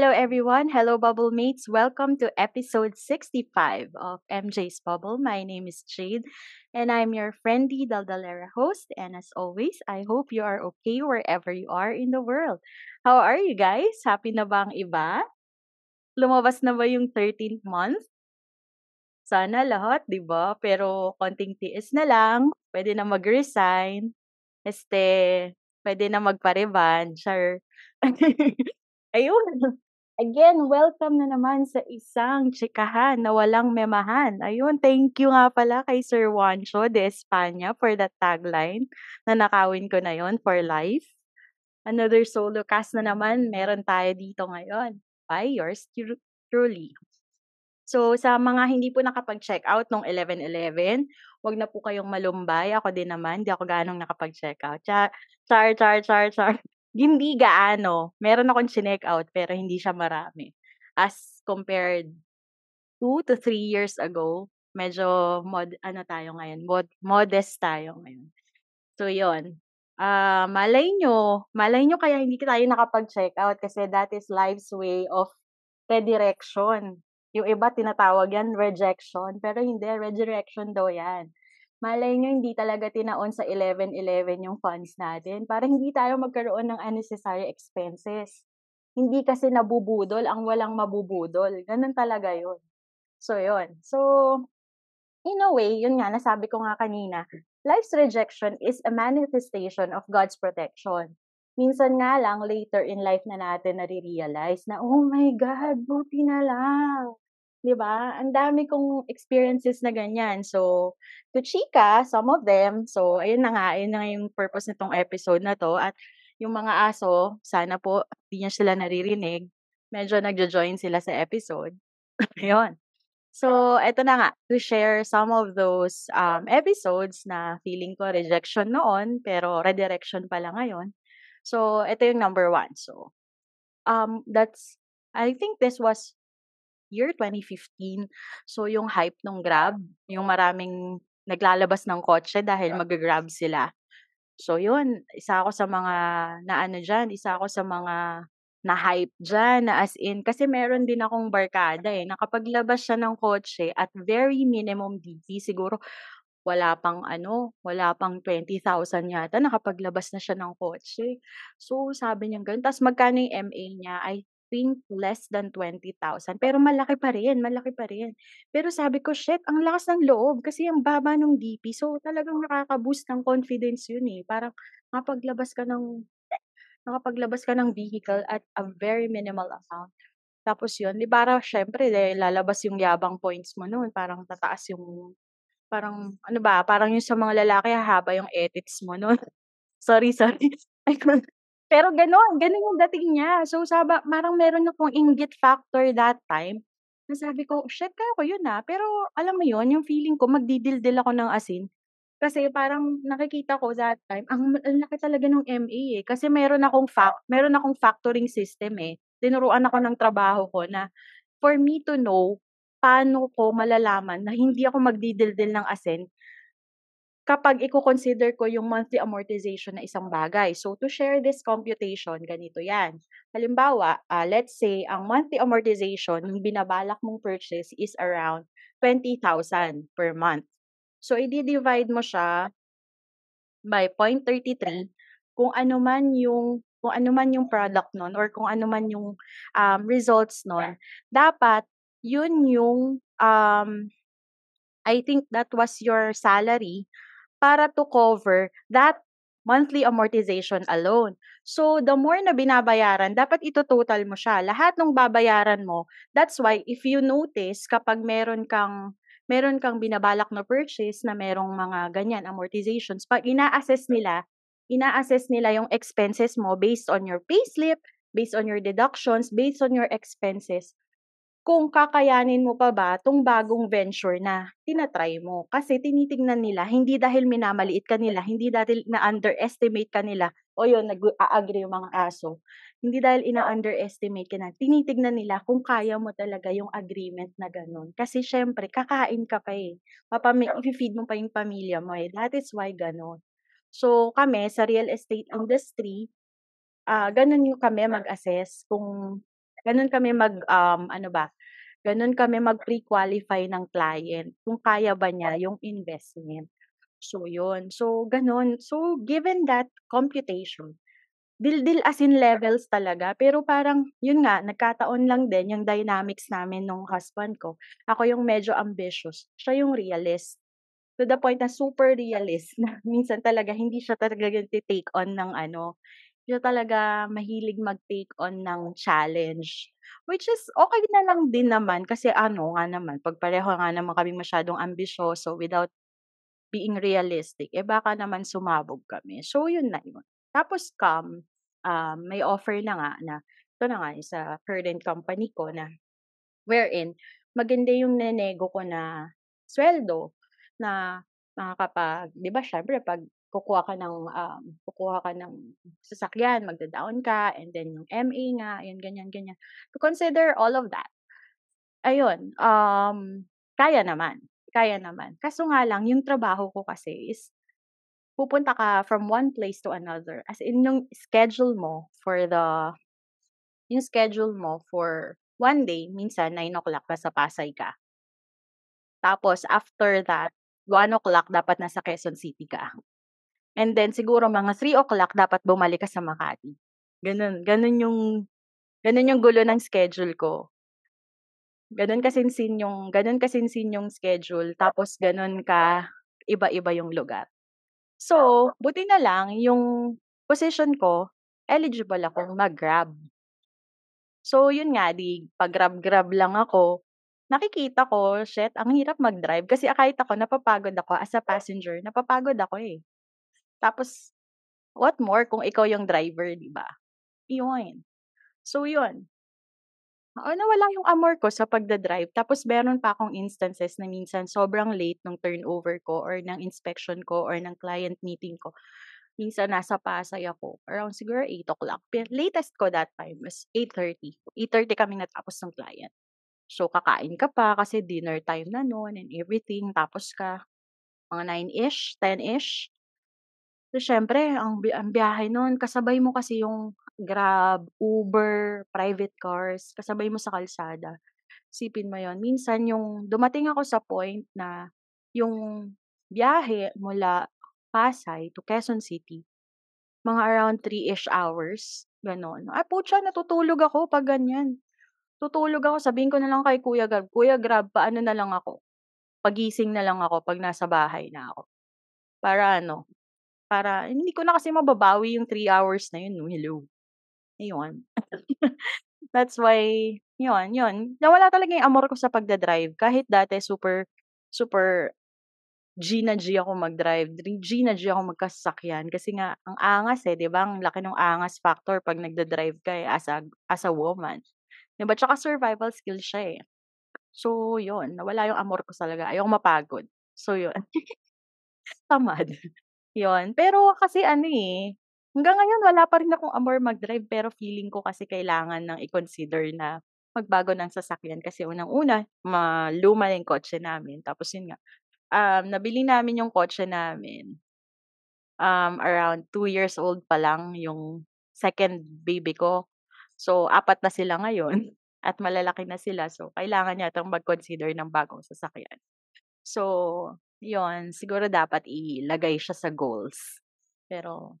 Hello, everyone. Hello, Bubble Mates. Welcome to episode 65 of MJ's Bubble. My name is Jade, and I'm your friendly Daldalera host. And as always, I hope you are okay wherever you are in the world. How are you guys? Happy na ba ang iba? Lumabas na ba yung 13th month? Sana lahat, di ba? Pero konting tiis na lang. Pwede na mag-resign. Este, pwede na magpa-revenge. Or Ayun. Again, welcome na naman sa isang chikahan na walang memahan. Ayun, thank you nga pala kay Sir Juancho de España for that tagline na nakawin ko na yon for life. Another solo cast na naman meron tayo dito ngayon by yours truly. So, sa mga hindi po nakapag-check out nung 11-11, wag na po kayong malumbay. Ako din naman, di ako ganong nakapag-check out. Char, char, char, char, char. Hindi gaano. Meron akong chineck out pero hindi siya marami. As compared 2 to 3 years ago, medyo mod ano tayo ngayon, mod modest tayo ngayon. So, yon Ah, malay nyo, malay nyo kaya hindi tayo nakapag-check out kasi that is life's way of redirection. Yung iba tinatawag yan rejection, pero hindi, redirection daw yan malay nyo hindi talaga tinaon sa 11-11 yung funds natin para hindi tayo magkaroon ng unnecessary expenses. Hindi kasi nabubudol ang walang mabubudol. Ganun talaga yun. So, yun. So, in a way, yun nga, nasabi ko nga kanina, life's rejection is a manifestation of God's protection. Minsan nga lang, later in life na natin nare-realize na, oh my God, buti na lang 'Di ba? Ang dami kong experiences na ganyan. So, to chika, some of them. So, ayun na nga, ayun na nga yung purpose nitong episode na 'to at yung mga aso, sana po hindi niya sila naririnig. Medyo nagjo-join sila sa episode. Ayun. So, eto na nga, to share some of those um, episodes na feeling ko rejection noon, pero redirection pala ngayon. So, ito yung number one. So, um, that's, I think this was year 2015. So, yung hype nung Grab, yung maraming naglalabas ng kotse dahil mag-grab sila. So, yun, isa ako sa mga na ano dyan, isa ako sa mga na-hype dyan, na as in, kasi meron din akong barkada eh, nakapaglabas siya ng kotse at very minimum DP, siguro wala pang ano, wala pang 20,000 yata, nakapaglabas na siya ng kotse. So, sabi niya ganun. Tapos magkano yung MA niya? I think less than 20,000 pero malaki pa rin, malaki pa rin. Pero sabi ko, shit, ang lakas ng loob kasi ang baba ng DP. So talagang nakaka-boost ng confidence yun eh. Parang nakapaglabas ka ng nakapaglabas ka ng vehicle at a very minimal amount. Tapos yun, di para syempre, dahil lalabas yung yabang points mo noon, parang tataas yung, parang, ano ba, parang yung sa mga lalaki, haba yung ethics mo noon. sorry, sorry. Pero gano'n, gano'n yung dating niya. So, saba parang meron akong inggit factor that time, na sabi ko, "Shit, kaya ko yun, ah." Pero alam mo yun, yung feeling ko magdidildil ako ng asin. Kasi parang nakikita ko that time, ang ang laki talaga ng MA, eh. Kasi meron akong fac meron akong factoring system, eh. Tinuruan ako ng trabaho ko na for me to know paano ko malalaman na hindi ako magdidildil ng asin kapag iko-consider ko yung monthly amortization na isang bagay. So, to share this computation, ganito yan. Halimbawa, uh, let's say, ang monthly amortization, yung binabalak mong purchase is around 20,000 per month. So, i-divide mo siya by 0.33 kung ano man yung kung ano man yung product nun or kung ano man yung um, results nun, dapat yun yung um, I think that was your salary para to cover that monthly amortization alone. So, the more na binabayaran, dapat ito total mo siya. Lahat ng babayaran mo. That's why, if you notice, kapag meron kang meron kang binabalak na purchase na merong mga ganyan amortizations, pag ina-assess nila, ina-assess nila yung expenses mo based on your payslip, based on your deductions, based on your expenses. Kung kakayanin mo pa ba 'tong bagong venture na tina-try mo. Kasi tinitingnan nila hindi dahil minamaliit ka nila, hindi dahil na-underestimate ka nila o yun nag-a-agree yung mga aso. Hindi dahil ina-underestimate ka na, tinitignan nila kung kaya mo talaga yung agreement na gano'n. Kasi siyempre kakain ka pa, eh, papami ifi-feed mo pa yung pamilya mo, eh, that is why gano'n. So kami sa real estate industry, ah, gano'n yung kami mag-assess kung gano'n kami mag, um, ano ba, gano'n kami mag pre-qualify ng client kung kaya ba niya yung investment. So yun, so gano'n. So given that computation, dil-dil as in levels talaga pero parang yun nga nagkataon lang din yung dynamics namin nung husband ko, ako yung medyo ambitious, siya yung realist. To the point na super realist na minsan talaga hindi siya talaga nagte-take on ng ano, siya talaga mahilig mag-take on ng challenge. Which is okey na lang din naman kasi ano nga naman 'pag pareho nga naman kaming masyadong ambisyoso without being realistic, eh, baka naman sumabog kami. So yun na yun. Tapos come, um, may offer na nga na ito na nga yung sa current company ko na wherein maganda yung ninego ko na suweldo na makakapag 'di ba siyempre 'pag kukuha ka ng, um, kukuha ka ng sasakyan magda-down ka and then yung MA nga, yung ganyan, ganyan. To consider all of that, ayun, um, kaya naman, kaya naman. Kaso nga lang yung trabaho ko kasi is pupunta ka from one place to another, as in yung schedule mo for the yung schedule mo for one day minsan 9:00 nasa Pasay ka. Tapos after that, 1:00 dapat nasa Quezon City ka. And then siguro mga 3:00 dapat bumalik ka sa Makati. Gano'n, gano'n yung gano'n yung gulo ng schedule ko. Gano'n kasinsin yung gano'n kasinsin yung schedule tapos gano'n ka-iba-iba yung lugar. So, buti na lang yung position ko, eligible akong mag-Grab. So yun nga, 'di pa-Grab-Grab lang ako, nakikita ko, shit ang hirap mag-drive kasi kahit ako napapagod ako as a passenger, napapagod ako, eh. Tapos, what more kung ikaw yung driver, 'di ba? Yun. So yun. Oo, nawala yung amor ko sa pagda-drive tapos meron pa akong instances na minsan sobrang late nung turnover ko or ng inspection ko or ng client meeting ko. Minsan nasa Pasay ako, around siguro 8:00 pe latest ko that time was 8:30. 8:30 kaming natapos ng client. So kakain ka pa kasi dinner time na nun and everything tapos ka mga 9-ish, 10-ish. So siyempre ang bi ang biyahe nun kasabay mo kasi yung Grab, Uber, private cars, kasabay mo sa kalsada. Isipin mo yun, minsan yung dumating ako sa point na yung biyahe mula Pasay to Quezon City, mga around 3-ish hours, gano'n. Ay putya natutulog ako 'pag ganyan. Tutulog ako sabihin ko na lang kay Kuya Grab, "Kuya Grab paano na lang ako, pagising na lang ako 'pag nasa bahay na ako." Para ano, para hindi ko na kasi mababawi yung 3 hours na yun hello. Ayun. That's why yun, yun, nawala talaga yung amor ko sa pagda-drive kahit dati super super G na G ako mag-drive, G na G ako magkasasakyan kasi nga ang angas, eh, 'di ba? Ang laki nung angas factor 'pag nagda-drive ka, eh, as a as a woman, 'di ba? Tsaka survival skill siya, eh. So yun, nawala yung amor ko talaga, ayokong mapagod. So yun. Tamad, yun. Pero kasi ano, eh, hanggang ngayon wala pa rin akong amor mag-drive pero feeling ko kasi kailangan ng i-consider na magbago ng sasakyan kasi unang-una, ma luma na yung kotse namin tapos yun nga, um, nabili namin yung kotse namin, um, around 2 years old pa lang yung second baby ko. So 4 na sila ngayon at malalaki na sila so kailangan yatang mag-consider ng bagong sasakyan. So yun, siguro dapat ilagay siya sa goals. Pero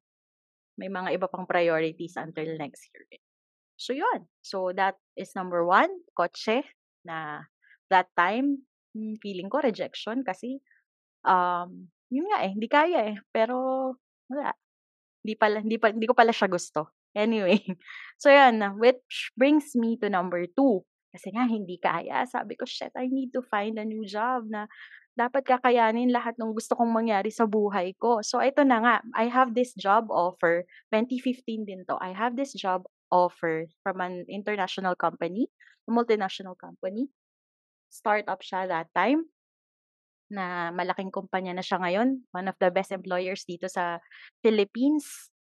may mga iba pang priorities until next year, eh. So yun, so that is number 1, kotse na that time, hmm, feeling ko rejection kasi, um, yun nga, eh, hindi kaya, eh, pero wala. Hindi pala hindi pa hindi ko pala siya gusto. Anyway, so yun, which brings me to number 2, kasi nga hindi kaya sabi ko, "Shit, I need to find a new job na dapat kakayanin lahat nung gusto kong mangyari sa buhay ko." So ito na nga, I have this job offer, 2015 din 'to, I have this job offer from an international company, multinational company. Startup siya that time. Na malaking kumpanya na siya ngayon, one of the best employers dito sa Philippines.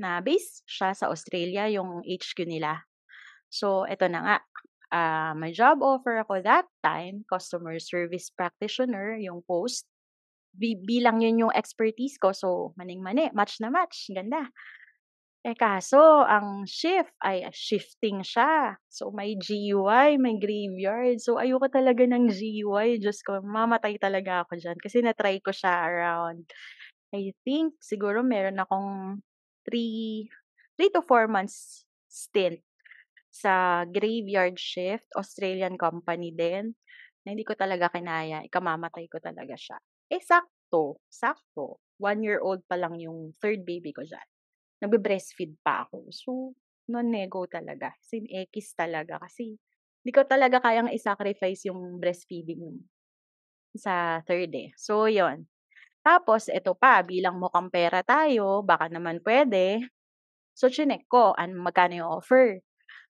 Na base siya sa Australia, yung HQ nila. So eto na nga, ah, may job offer ako that time, customer service practitioner yung post. Bi bilang yun yung expertise ko, so maning-mani, match na match, ganda. Eh, kaso ang shift ay shifting siya. So may GUI, may graveyard. So ayoko talaga ng GUI, Diyos ko mamamatay talaga ako diyan kasi na-try ko siya around, I think siguro meron akong 3, 3 to 4 months stint sa graveyard shift, Australian company din, na hindi ko talaga kinaya, ikamamatay ko talaga siya. Eh, sakto, sakto, one-year-old pa lang yung third baby ko diyan. Nagbe-breastfeed pa ako. So, no-nego talaga, as in ekis talaga kasi hindi ko talaga kayang i-sacrifice yung breastfeeding sa third, eh. So, yun. Tapos eto pa, bilang mukhang pera tayo, baka naman puwede. So, chineck ko, ano magkano yung offer.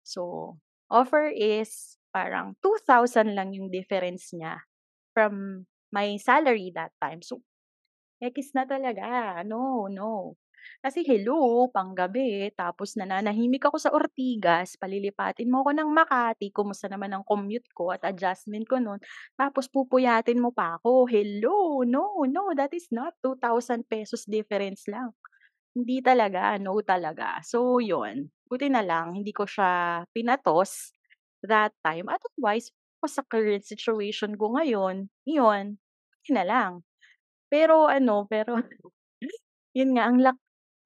So, offer is parang 2,000 lang yung difference niya from my salary that time. So, ekis na talaga, no, no. Kasi hello, panggabi, tapos nananahimik ako sa Ortigas, palilipatin mo ako ng Makati, kumusta naman ang commute ko at adjustment ko nun, tapos pupuyatin mo pa ako. Hello, no, no, that is not ₱2,000 difference lang. Hindi talaga, no talaga. So yun, buti na lang hindi ko siya pinatos that time. Otherwise, sa current situation ko ngayon, yun, okey na lang. Pero ano, pero yun nga ang lak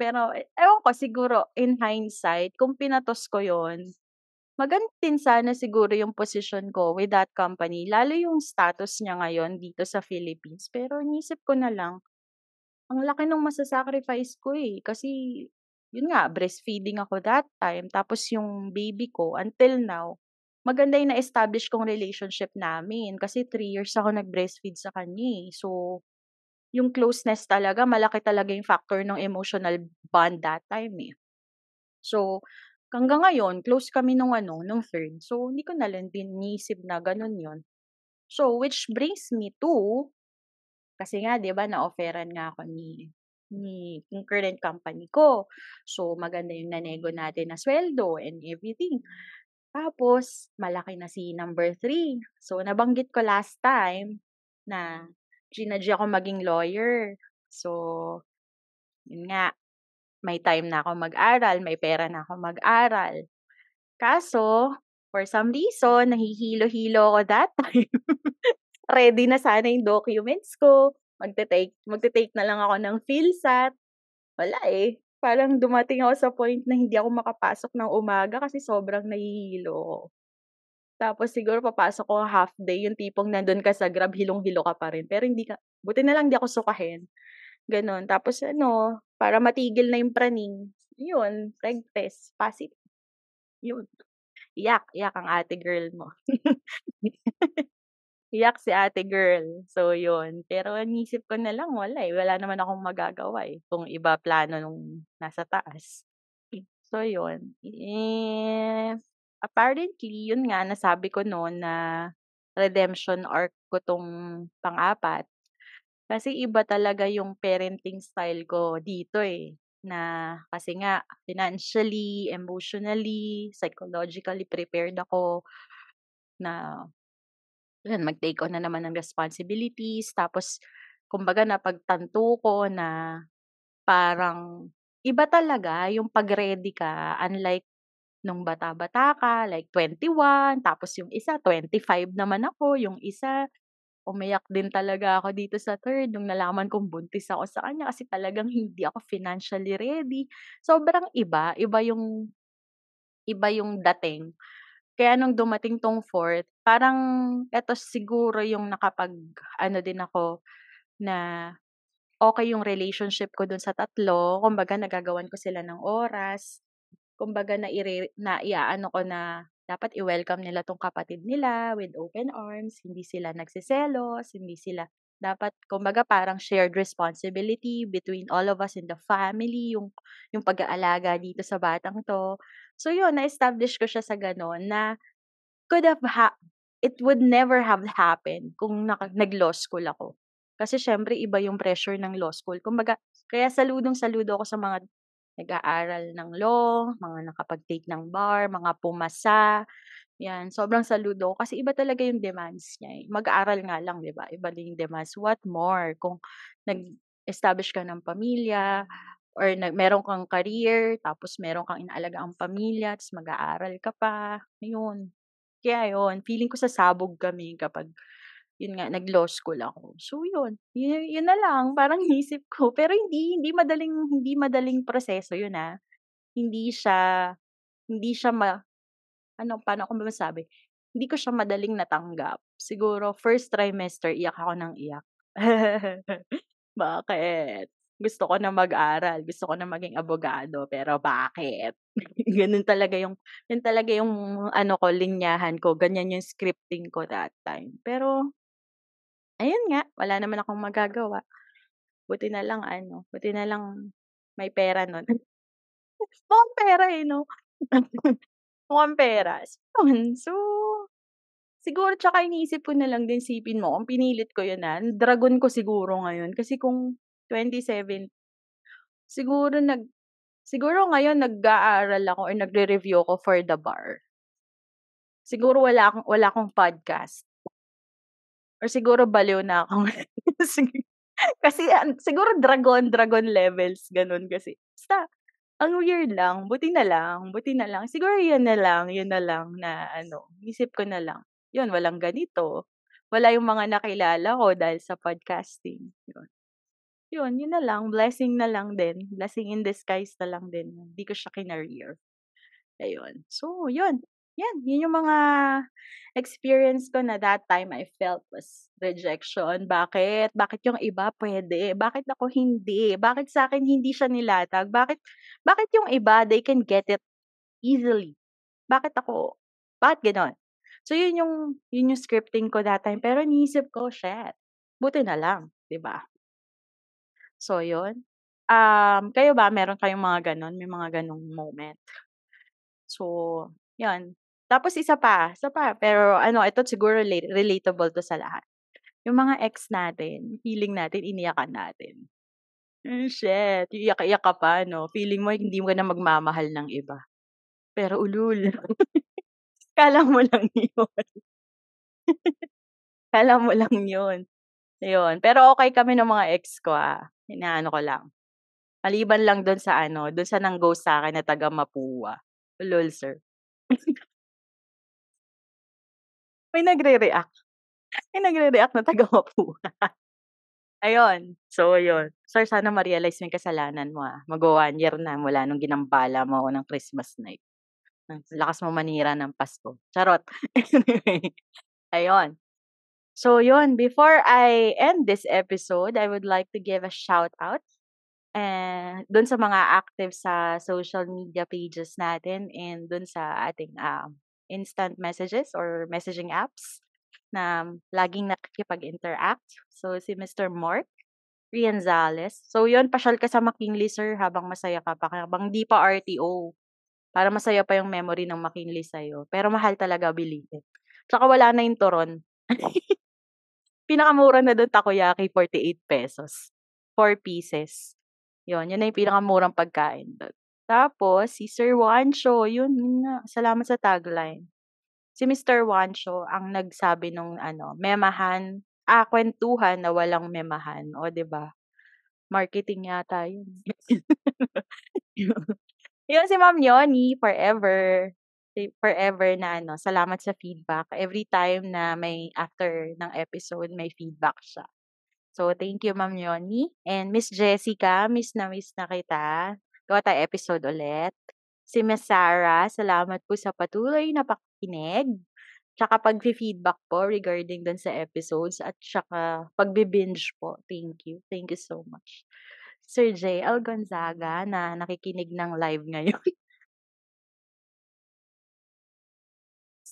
pero ewan ko siguro in hindsight kung pinatos ko yun, maganda din sana siguro yung posisyon ko with that company, lalo yung status niya ngayon dito sa Philippines. Pero iniisip ko na lang, ang laki nung masa-sacrifice ko, eh, kasi yun nga breastfeeding ako that time tapos yung baby ko until now, maganda yung na-establish kong relationship namin kasi 3 years ako nag-breastfeed sa kanya, eh. So, yung closeness talaga malaki talaga yung factor nung emotional bond that time, eh. So, hanggang ngayon close kami nung ano, nung third. So, hindi ko na lang din iniisip na gano'n yun. So, which brings me to kasi nga 'di ba na-offeran nga ako ni ni yung current company ko. So, maganda yung na-nego natin na sweldo and everything. Tapos malaki na si number 3. So, nabanggit ko last time na ginadya ako maging lawyer. So, yun nga, may time na ako mag-aral, may pera na ako mag-aral. Kaso, for some reason, nahihilo-hilo ako that time. Ready na sana yung documents ko, magte-take magte-take na lang ako ng PhilSat. Wala, eh, parang dumating ako sa point na hindi ako makapasok ng umaga kasi sobrang nahihilo. Tapos siguro papasok ako half day, yung tipong nandun ka sa Grab, hilong-hilo ka pa rin, pero hindi ka buti na lang di ako sukahin, gano'n. Tapos ano, para matigil na yung praning, yun, reg test, positive. Yun. Iyak, iyak ang ate girl mo. Iyak si ate girl. So yun, pero iniisip ko na lang wala, eh, wala naman akong magagawa, eh, kung iba plano nung nasa taas. So yun, eh, apparently yun nga nasabi ko nun na redemption arc ko 'tong pang-apat. Kasi iba talaga yung parenting style ko dito, eh, na kasi nga financially, emotionally, psychologically prepared ako na yun mag-take on na naman ng responsibilities. Tapos kumbaga napagtanto ko na parang iba talaga yung 'pag ready ka unlike nung bata-bata ka, like 21 tapos yung isa 25 naman ako, yung isa umiyak din talaga ako dito sa third nung nalaman kong buntis ako sa kanya kasi talagang hindi ako financially ready. Sobrang iba, iba yung iba yung dating. Kaya nung dumating 'tong fourth, parang eto siguro yung nakapag-ano din ako na okey yung relationship ko dun sa tatlo, kumbaga nagagawan ko sila ng oras. Kumbaga naire naiaano ko na dapat i-welcome nila 'tong kapatid nila with open arms, hindi sila nagseselos, hindi sila Dapat kumbaga parang shared responsibility between all of us in the family, yung yung pag-aalaga dito sa batang 'to. So yun, na-establish ko siya sa gano'n na could have ha it would never have happened kung naka nag-law school ako. Kasi siyempre iba yung pressure ng law school. Kumbaga kaya saludong-saludo ako sa mga nag-aaral ng law, mga nakapag-take ng bar, mga pumasa, 'yan. Sobrang saludo kasi iba talaga yung demands niya, eh. Mag-aaral nga lang 'di ba, iba din yung demands. What more kung nag-establish ka ng pamilya or nag meron kang career, tapos meron kang inaalagaang pamilya, ta's mag-aaral ka pa, ayun. Kaya yun, feeling ko sasabog kami kapag yun nga nag-law school ako. So yun, yu yun na lang parang iniisip ko pero hindi hindi madaling hindi madaling proseso yun, ah. Hindi siya hindi siya ma ano, paano ko ba masabi? Hindi ko siya madaling natanggap. Siguro first trimester iyak ako ng iyak. Bakit? Gusto ko na mag-aral, gusto ko na maging abogado, pero bakit? Gano'n talaga yung yun talaga yung ano ko, linyahan ko, ganyan yung scripting ko that time. Pero ayun nga, wala naman akong magagawa. Buti na lang ano, buti na lang may pera nun. Mukhang pera, eh, 'no? Mukhang pera. So so siguro tsaka iniisip ko na lang din, isipin mo kung pinilit ko yun, ah, dragon ko siguro ngayon kasi kung 27 siguro nag siguro ngayon nag-aaral ako or nagre-review ako for the bar. Siguro wala akong wala akong podcast. Or siguro baliw na ako kasi siguro dragon, dragon levels gano'n kasi. Basta ang weird lang, buti na lang, buti na lang. Siguro yun na lang, yun na lang na ano, isip ko na lang, yun walang ganito, wala yung mga nakilala ko dahil sa podcasting, yun. Yun, yun na lang, blessing na lang din, blessing in disguise na lang din, hindi ko siya kinareer. Ayun, so yun, yan, yun yung mga experience ko na that time I felt was rejection. Bakit? Bakit yung iba puwede, bakit ako hindi? Bakit sa'kin hindi siya nilatag? Bakit bakit yung iba they can get it easily, bakit ako bakit gano'n? So yun yung yun yung scripting ko that time pero iniisip ko, shit, buti na lang, 'di ba? So yun, um, kayo ba meron kayong mga gano'n, may mga gano'ng moment? So, yun. Tapos isa pa, isa pa, pero ano ito siguro rela relatable 'to sa lahat. Yung mga ex natin, feeling natin iniyakan natin. Hmm, shit, iiyak-iyak ka pa 'no, feeling mo hindi mo na magmamahal ng iba. Pero ulul. Akala mo lang yun. Akala mo lang yun. Ayun, pero okey kami ng mga ex ko, ah, inaano ko lang. Maliban lang dun sa ano, dun sa nang-ghost sa'kin na taga Mapua. Ulol, sir. May nagre-react. May nagre-react na taga Mapua. Ayun, so yun. Sir, sana ma-realize mo yung kasalanan mo, ah. Magwa-one year na mula nung ginambala mo ako ng Christmas night. Ang lakas mo manira ng Pasko, charot. Anyway, ayun. So yun, before I end this episode, I would like to give a shout-out, eh, dun sa mga active sa social media pages natin and dun sa ating, um, instant messages or messaging apps na laging nakikipag-interact. So si Mr. Mark Rianzales. So yun, pasyal ka sa McKinley, sir, habang masaya ka pa, habang di pa RTO. Para masaya pa yung memory ng McKinley sa'yo. Pero mahal talaga, it. Tsaka wala na yung turon. Pinakamura na dun takoyaki, ₱48, 4 pieces. Yun, yun na yung pinakamurang pagkain dun. Tapos si Sir Juancho, yun yun nga, salamat sa tagline. Si Mr. Juancho ang nagsabi nung ano, memahan ah, kuwentuhan na walang memahan, 'di ba? Marketing yata yun. Yun si Ma'am Yoni, forever, si forever na ano, salamat sa feedback. Every time na may after ng episode may feedback siya. So, thank you Ma'am Yoni and Miss Jessica, miss na miss na kita. Gawa tayo episode ulit. Si Miss Sarah, salamat po sa patuloy na pakikinig, tsaka pagfe-feedback po regarding dun sa episodes at tsaka pagbi-binge po. Thank you, thank you so much. Sir JL Gonzaga na nakikinig ng live ngayon.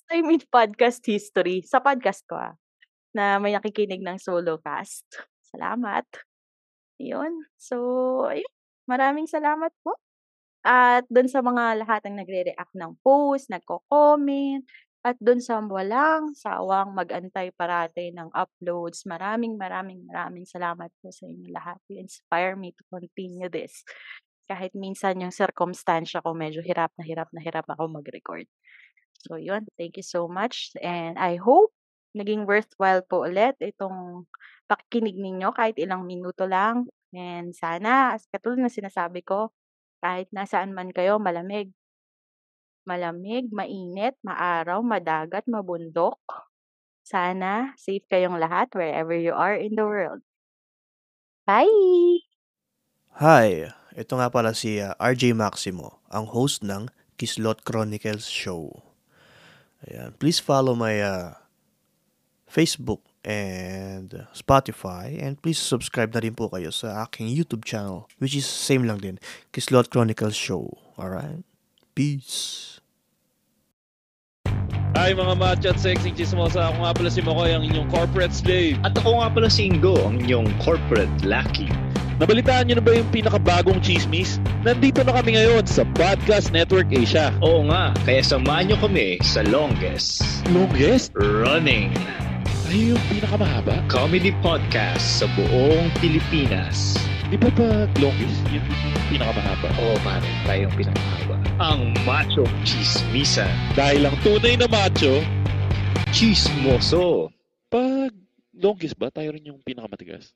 time in podcast history, sa podcast ko, ah. na may nakikinig ng solo cast. Salamat. Yun. So, ayun. Maraming salamat po. At dun sa mga lahat ng nagre-react ng post, nagko-comment, at dun sa walang sawang mag-antay parate ng uploads. Maraming, maraming, maraming salamat po sa inyo lahat. You inspire me to continue this. Kahit minsan yung circumstansya ko medyo hirap na hirap na hirap ako mag-record. So yun, thank you so much. And I hope naging worthwhile po ulit itong pakikinig ninyo kahit ilang minuto lang. And sana, as katulad ng sinasabi ko, kahit nasaan man kayo, malamig, malamig, mainit, maaraw, madagat, mabundok. Sana safe kayong lahat wherever you are in the world. Bye! Hi, ito nga pala si uh, RJ Maximo, ang host ng Kislot Chronicles Show. Ayan, please follow my uh, Facebook and Spotify and please subscribe na rin po kayo sa aking YouTube channel which is same lang din, Kislot Chronicles Show. Alright? Peace! Hi mga macho at sexy chismosa. Ako nga pala si Makoy, ang inyong corporate slave. At ako nga pala si Ingo, ang inyong corporate lucky. Nabalitaan niyo na ba yung pinakabagong chismis? Nandito na kami ngayon sa Podcast Network Asia. Oo nga, kaya samahan nyo kami sa longest Longest? running Ay, yung pinakamahaba? comedy podcast sa buong Pilipinas. Di ba pag longest, yun yung pinakamahaba? Oo, pare, tayong pinakahaba. Ang Macho Chismisan. Dahil ang tunay na macho, Chismoso. pag longest ba, tayo rin yung pinakamatigas?